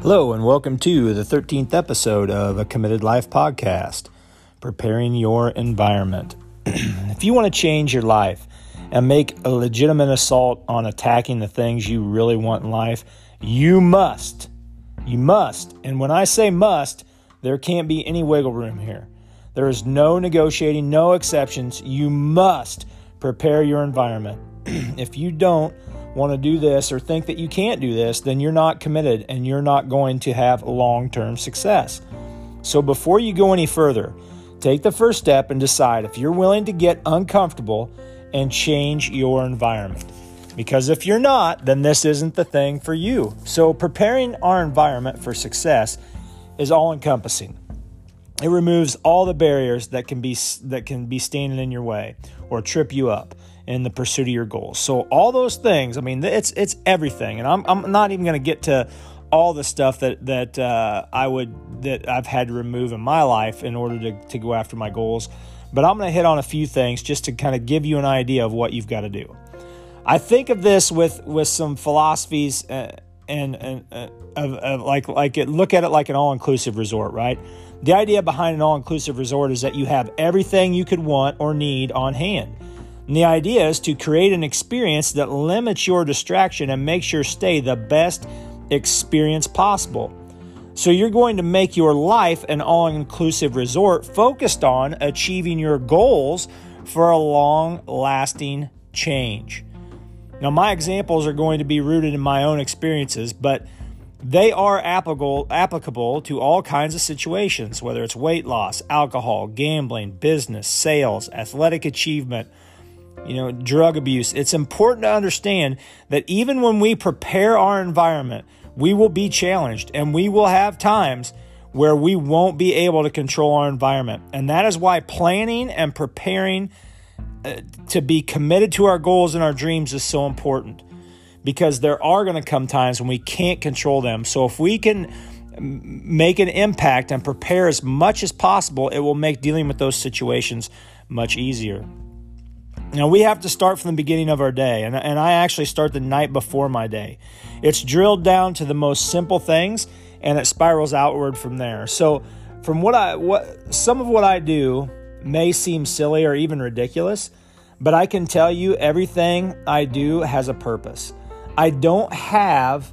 Hello, and welcome to the 13th episode of a Committed Life podcast, Preparing Your Environment. if you want to change your life and make a legitimate assault on attacking the things you really want in life, you must. You must. And when I say must, there can't be any wiggle room here. There is no negotiating, no exceptions. You must prepare your environment. if you don't, want to do this or think that you can't do this, then you're not committed and you're not going to have long term success. So before you go any further, take the first step and decide if you're willing to get uncomfortable and change your environment. Because if you're not, then this isn't the thing for you. So preparing our environment for success is all encompassing. It removes all the barriers that can be that can be standing in your way or trip you up in the pursuit of your goals. So all those things, I mean, it's it's everything, and I'm I'm not even going to get to all the stuff that that uh, I would that I've had to remove in my life in order to to go after my goals. But I'm going to hit on a few things just to kind of give you an idea of what you've got to do. I think of this with with some philosophies uh, and, and uh, of, of like like it, look at it like an all inclusive resort, right? The idea behind an all inclusive resort is that you have everything you could want or need on hand. And the idea is to create an experience that limits your distraction and makes your stay the best experience possible. So, you're going to make your life an all inclusive resort focused on achieving your goals for a long lasting change. Now, my examples are going to be rooted in my own experiences, but they are applicable, applicable to all kinds of situations, whether it's weight loss, alcohol, gambling, business, sales, athletic achievement you know, drug abuse. It's important to understand that even when we prepare our environment, we will be challenged and we will have times where we won't be able to control our environment. And that is why planning and preparing uh, to be committed to our goals and our dreams is so important because there are going to come times when we can't control them. So if we can make an impact and prepare as much as possible, it will make dealing with those situations much easier. Now, we have to start from the beginning of our day, and, and I actually start the night before my day. It's drilled down to the most simple things, and it spirals outward from there. So, from what I what some of what I do may seem silly or even ridiculous, but I can tell you everything I do has a purpose. I don't have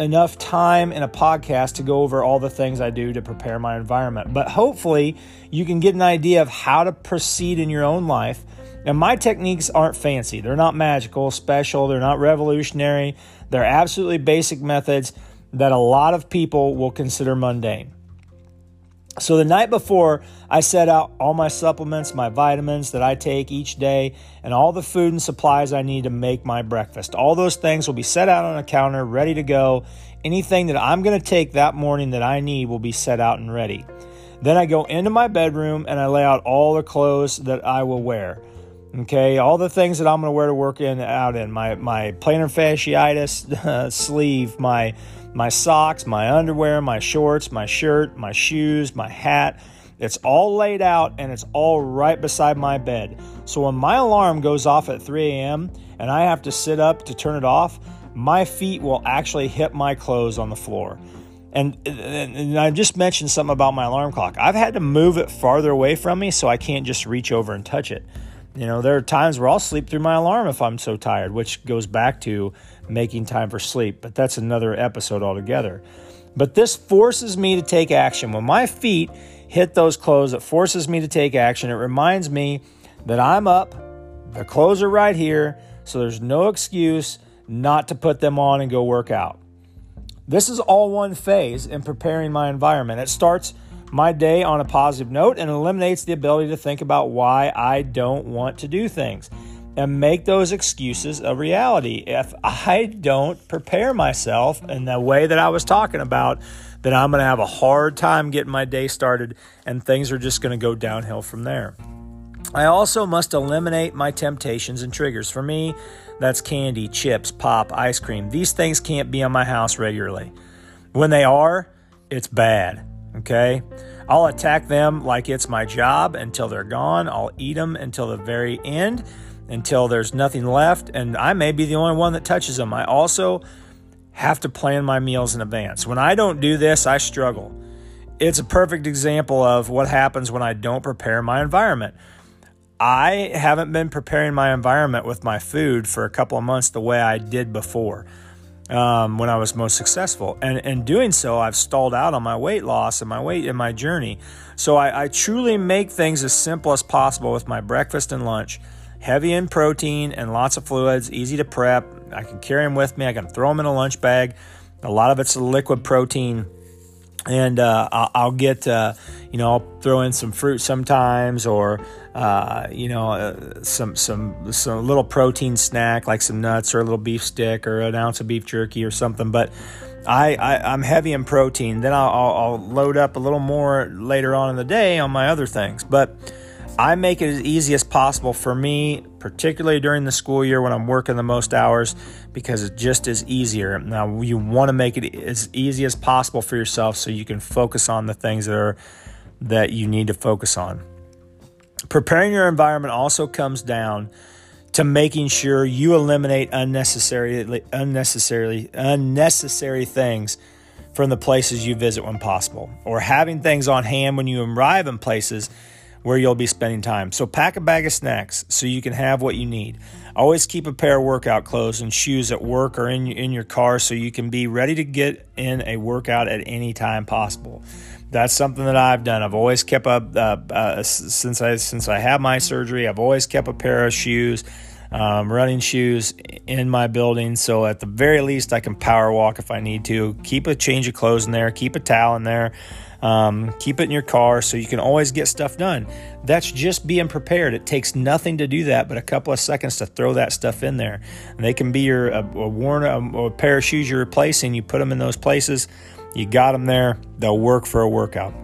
enough time in a podcast to go over all the things I do to prepare my environment, but hopefully you can get an idea of how to proceed in your own life and my techniques aren't fancy. They're not magical, special, they're not revolutionary. They're absolutely basic methods that a lot of people will consider mundane. So the night before, I set out all my supplements, my vitamins that I take each day, and all the food and supplies I need to make my breakfast. All those things will be set out on a counter, ready to go. Anything that I'm going to take that morning that I need will be set out and ready. Then I go into my bedroom and I lay out all the clothes that I will wear. Okay, all the things that I'm going to wear to work in out in my my plantar fasciitis uh, sleeve, my my socks, my underwear, my shorts, my shirt, my shoes, my hat. It's all laid out and it's all right beside my bed. So when my alarm goes off at 3 a.m. and I have to sit up to turn it off, my feet will actually hit my clothes on the floor. And, and, I just mentioned something about my alarm clock. I've had to move it farther away from me so I can't just reach over and touch it. You know, there are times where I'll sleep through my alarm if I'm so tired, which goes back to making time for sleep, but that's another episode altogether. But this forces me to take action. When my feet hit those clothes, it forces me to take action. It reminds me that I'm up, the clothes are right here, so there's no excuse not to put them on and go work out. This is all one phase in preparing my environment. It starts my day on a positive note and eliminates the ability to think about why I don't want to do things and make those excuses a reality. If I don't prepare myself in the way that I was talking about, then I'm going to have a hard time getting my day started and things are just going to go downhill from there. I also must eliminate my temptations and triggers. For me, that's candy, chips, pop, ice cream. These things can't be on my house regularly. When they are, it's bad. Okay? I'll attack them like it's my job until they're gone. I'll eat them until the very end, until there's nothing left, and I may be the only one that touches them. I also have to plan my meals in advance. When I don't do this, I struggle. It's a perfect example of what happens when I don't prepare my environment. I haven't been preparing my environment with my food for a couple of months the way I did before um, when I was most successful. And in doing so, I've stalled out on my weight loss and my weight in my journey. So I, I truly make things as simple as possible with my breakfast and lunch. Heavy in protein and lots of fluids, easy to prep. I can carry them with me. I can throw them in a lunch bag. A lot of it's liquid protein and uh, I'll, I'll, get uh, you know I'll throw in some fruit sometimes or uh, you know uh, some some some little protein snack like some nuts or a little beef stick or an ounce of beef jerky or something but I, I am heavy in protein then I'll, I'll, I'll load up a little more later on in the day on my other things but I make it as easy as possible for me, particularly during the school year when I'm working the most hours, because it just is easier. Now, you want to make it as easy as possible for yourself so you can focus on the things that are that you need to focus on. Preparing your environment also comes down to making sure you eliminate unnecessary unnecessarily unnecessary things from the places you visit when possible, or having things on hand when you arrive in places where you'll be spending time. So pack a bag of snacks so you can have what you need. Always keep a pair of workout clothes and shoes at work or in, in your car so you can be ready to get in a workout at any time possible. That's something that I've done. I've always kept up uh, uh, since I since I had my surgery. I've always kept a pair of shoes, um, running shoes in my building. So at the very least, I can power walk if I need to. Keep a change of clothes in there. Keep a towel in there. Um, keep it in your car so you can always get stuff done. That's just being prepared. It takes nothing to do that, but a couple of seconds to throw that stuff in there. And they can be your a, a worn a, a pair of shoes you're replacing. You put them in those places. You got them there. They'll work for a workout.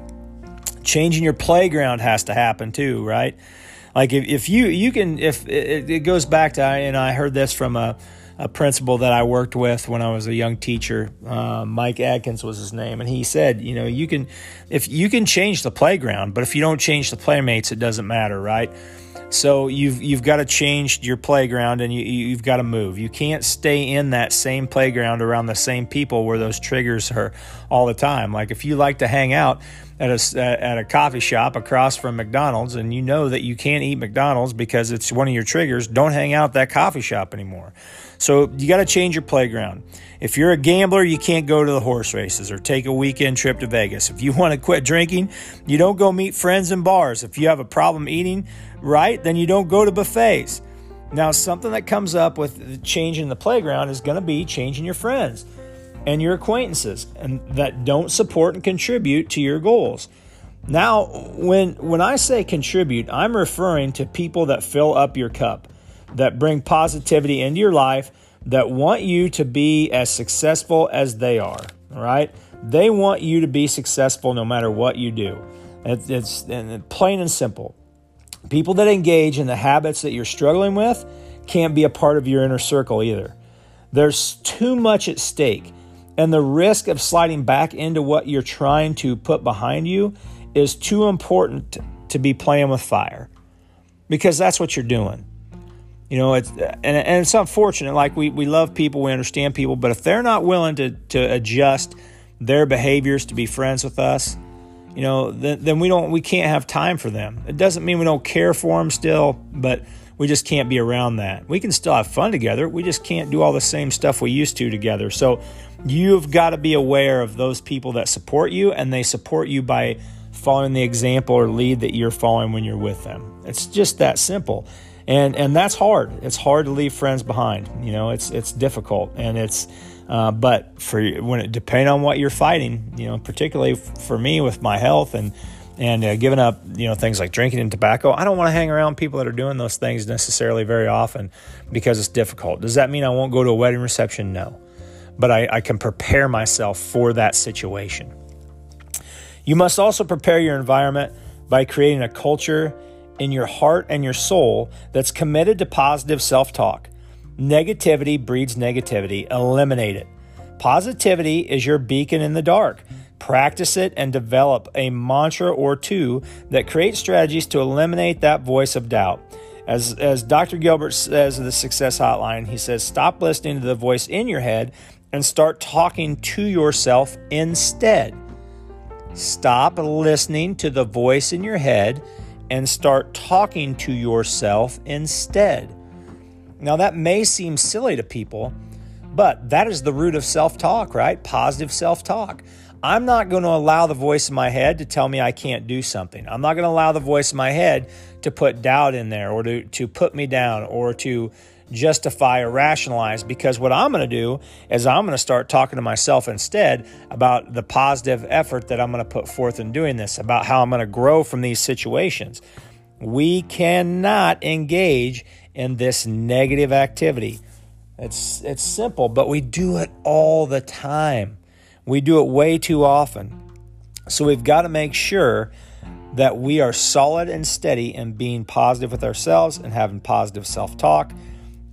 Changing your playground has to happen too, right? Like if, if you you can if it, it goes back to and I heard this from a a principal that I worked with when I was a young teacher. Uh, Mike Atkins was his name, and he said, you know, you can if you can change the playground, but if you don't change the playmates, it doesn't matter, right? So you've you've got to change your playground and you you've got to move. You can't stay in that same playground around the same people where those triggers are all the time. Like if you like to hang out at a at a coffee shop across from McDonald's and you know that you can't eat McDonald's because it's one of your triggers, don't hang out at that coffee shop anymore. So you got to change your playground. If you're a gambler, you can't go to the horse races or take a weekend trip to Vegas. If you want to quit drinking, you don't go meet friends in bars. If you have a problem eating right, then you don't go to buffets. Now, something that comes up with changing the playground is going to be changing your friends and your acquaintances and that don't support and contribute to your goals. Now, when when I say contribute, I'm referring to people that fill up your cup that bring positivity into your life, that want you to be as successful as they are. All right? They want you to be successful no matter what you do. It's, it's plain and simple. People that engage in the habits that you're struggling with can't be a part of your inner circle either. There's too much at stake, and the risk of sliding back into what you're trying to put behind you is too important to be playing with fire because that's what you're doing. You know, it's and, and it's unfortunate. Like we, we love people, we understand people, but if they're not willing to to adjust their behaviors to be friends with us, you know, then, then we don't we can't have time for them. It doesn't mean we don't care for them still, but we just can't be around that. We can still have fun together. We just can't do all the same stuff we used to together. So you've got to be aware of those people that support you and they support you by following the example or lead that you're following when you're with them. It's just that simple and and that's hard. It's hard to leave friends behind. You know, it's it's difficult, and it's. Uh, but for when it depending on what you're fighting, you know, particularly for me with my health and and uh, giving up, you know, things like drinking and tobacco, I don't want to hang around people that are doing those things necessarily very often because it's difficult. Does that mean I won't go to a wedding reception? No, but I, I can prepare myself for that situation. You must also prepare your environment by creating a culture in your heart and your soul that's committed to positive self talk. Negativity breeds negativity. Eliminate it. Positivity is your beacon in the dark. Practice it and develop a mantra or two that creates strategies to eliminate that voice of doubt. As, as Dr. Gilbert says in the Success Hotline, he says, stop listening to the voice in your head and start talking to yourself instead. Stop listening to the voice in your head and start talking to yourself instead. Now, that may seem silly to people, but that is the root of self talk, right? Positive self talk. I'm not going to allow the voice in my head to tell me I can't do something. I'm not going to allow the voice in my head to put doubt in there or to, to put me down or to justify or rationalize because what I'm going to do is I'm going to start talking to myself instead about the positive effort that I'm going to put forth in doing this, about how I'm going to grow from these situations. We cannot engage in this negative activity. It's it's simple, but we do it all the time. We do it way too often. So we've got to make sure that we are solid and steady in being positive with ourselves and having positive self-talk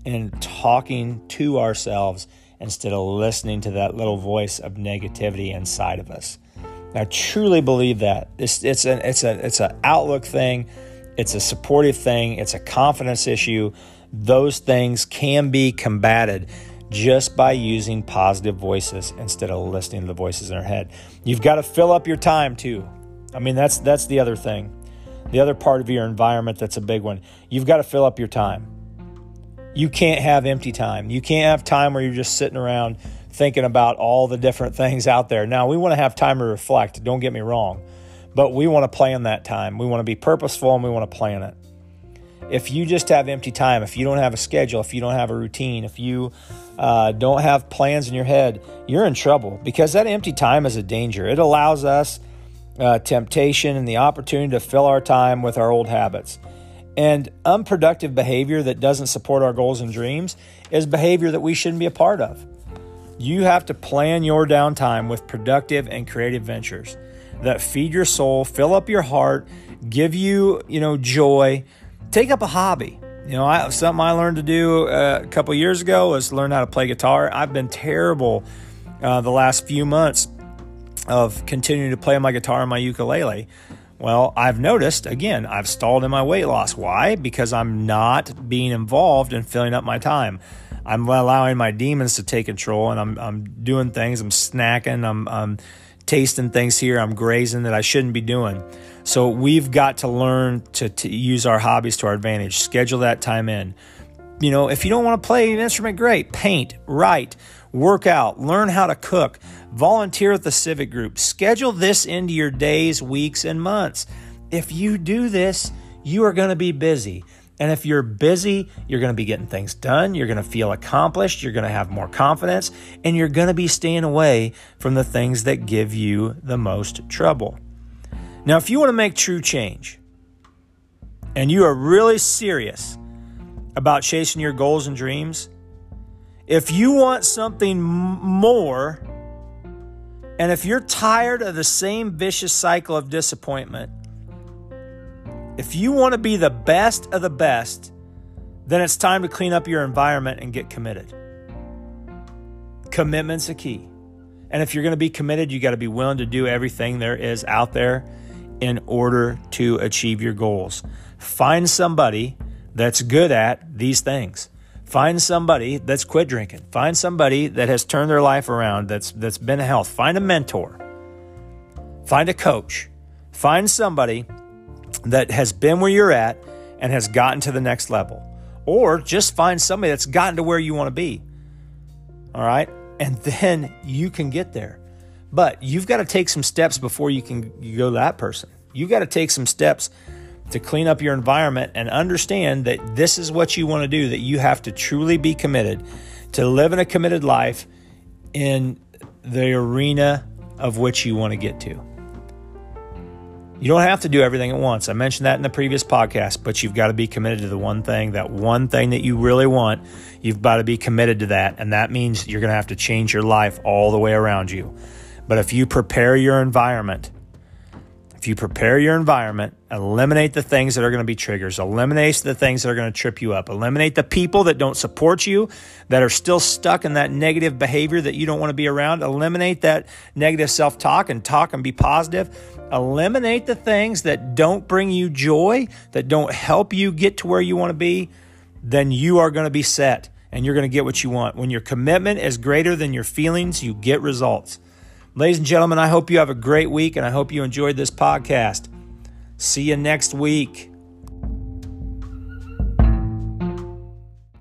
and talking to ourselves instead of listening to that little voice of negativity inside of us. I truly believe that. It's, it's an it's a it's an outlook thing, it's a supportive thing, it's a confidence issue. Those things can be combated just by using positive voices instead of listening to the voices in our head. You've got to fill up your time too. I mean that's that's the other thing. The other part of your environment that's a big one. You've got to fill up your time you can't have empty time. You can't have time where you're just sitting around thinking about all the different things out there. Now, we want to have time to reflect, don't get me wrong, but we want to plan that time. We want to be purposeful and we want to plan it. If you just have empty time, if you don't have a schedule, if you don't have a routine, if you uh, don't have plans in your head, you're in trouble because that empty time is a danger. It allows us uh, temptation and the opportunity to fill our time with our old habits. And unproductive behavior that doesn't support our goals and dreams is behavior that we shouldn't be a part of. You have to plan your downtime with productive and creative ventures that feed your soul, fill up your heart, give you, you know, joy. Take up a hobby. You know, I, something I learned to do uh, a couple years ago was learn how to play guitar. I've been terrible uh, the last few months of continuing to play my guitar and my ukulele. Well, I've noticed again, I've stalled in my weight loss. Why? Because I'm not being involved in filling up my time. I'm allowing my demons to take control and I'm, I'm doing things, I'm snacking, I'm, I'm tasting things here, I'm grazing that I shouldn't be doing. So we've got to learn to, to use our hobbies to our advantage, schedule that time in. You know, if you don't want to play an instrument, great. Paint, write, work out, learn how to cook, volunteer with the civic group. Schedule this into your days, weeks, and months. If you do this, you are going to be busy. And if you're busy, you're going to be getting things done. You're going to feel accomplished. You're going to have more confidence. And you're going to be staying away from the things that give you the most trouble. Now, if you want to make true change and you are really serious about chasing your goals and dreams, if you want something more, and if you're tired of the same vicious cycle of disappointment, if you want to be the best of the best, then it's time to clean up your environment and get committed. Commitment's a key. And if you're going to be committed, you got to be willing to do everything there is out there in order to achieve your goals. Find somebody that's good at these things. Find somebody that's quit drinking. Find somebody that has turned their life around, that's that's been a health. Find a mentor. Find a coach. Find somebody that has been where you're at and has gotten to the next level. Or just find somebody that's gotten to where you want to be. All right? And then you can get there. But you've got to take some steps before you can go to that person. You've got to take some steps to clean up your environment and understand that this is what you want to do, that you have to truly be committed to live in a committed life in the arena of which you want to get to. You don't have to do everything at once. I mentioned that in the previous podcast, but you've got to be committed to the one thing, that one thing that you really want. You've got to be committed to that. And that means you're going to have to change your life all the way around you. But if you prepare your environment, If you prepare your environment, eliminate the things that are going to be triggers, eliminate the things that are going to trip you up, eliminate the people that don't support you, that are still stuck in that negative behavior that you don't want to be around, eliminate that negative self talk and talk and be positive. Eliminate the things that don't bring you joy, that don't help you get to where you want to be, then you are going to be set and you're going to get what you want. When your commitment is greater than your feelings, you get results. Ladies and gentlemen, I hope you have a great week and I hope you enjoyed this podcast. See you next week.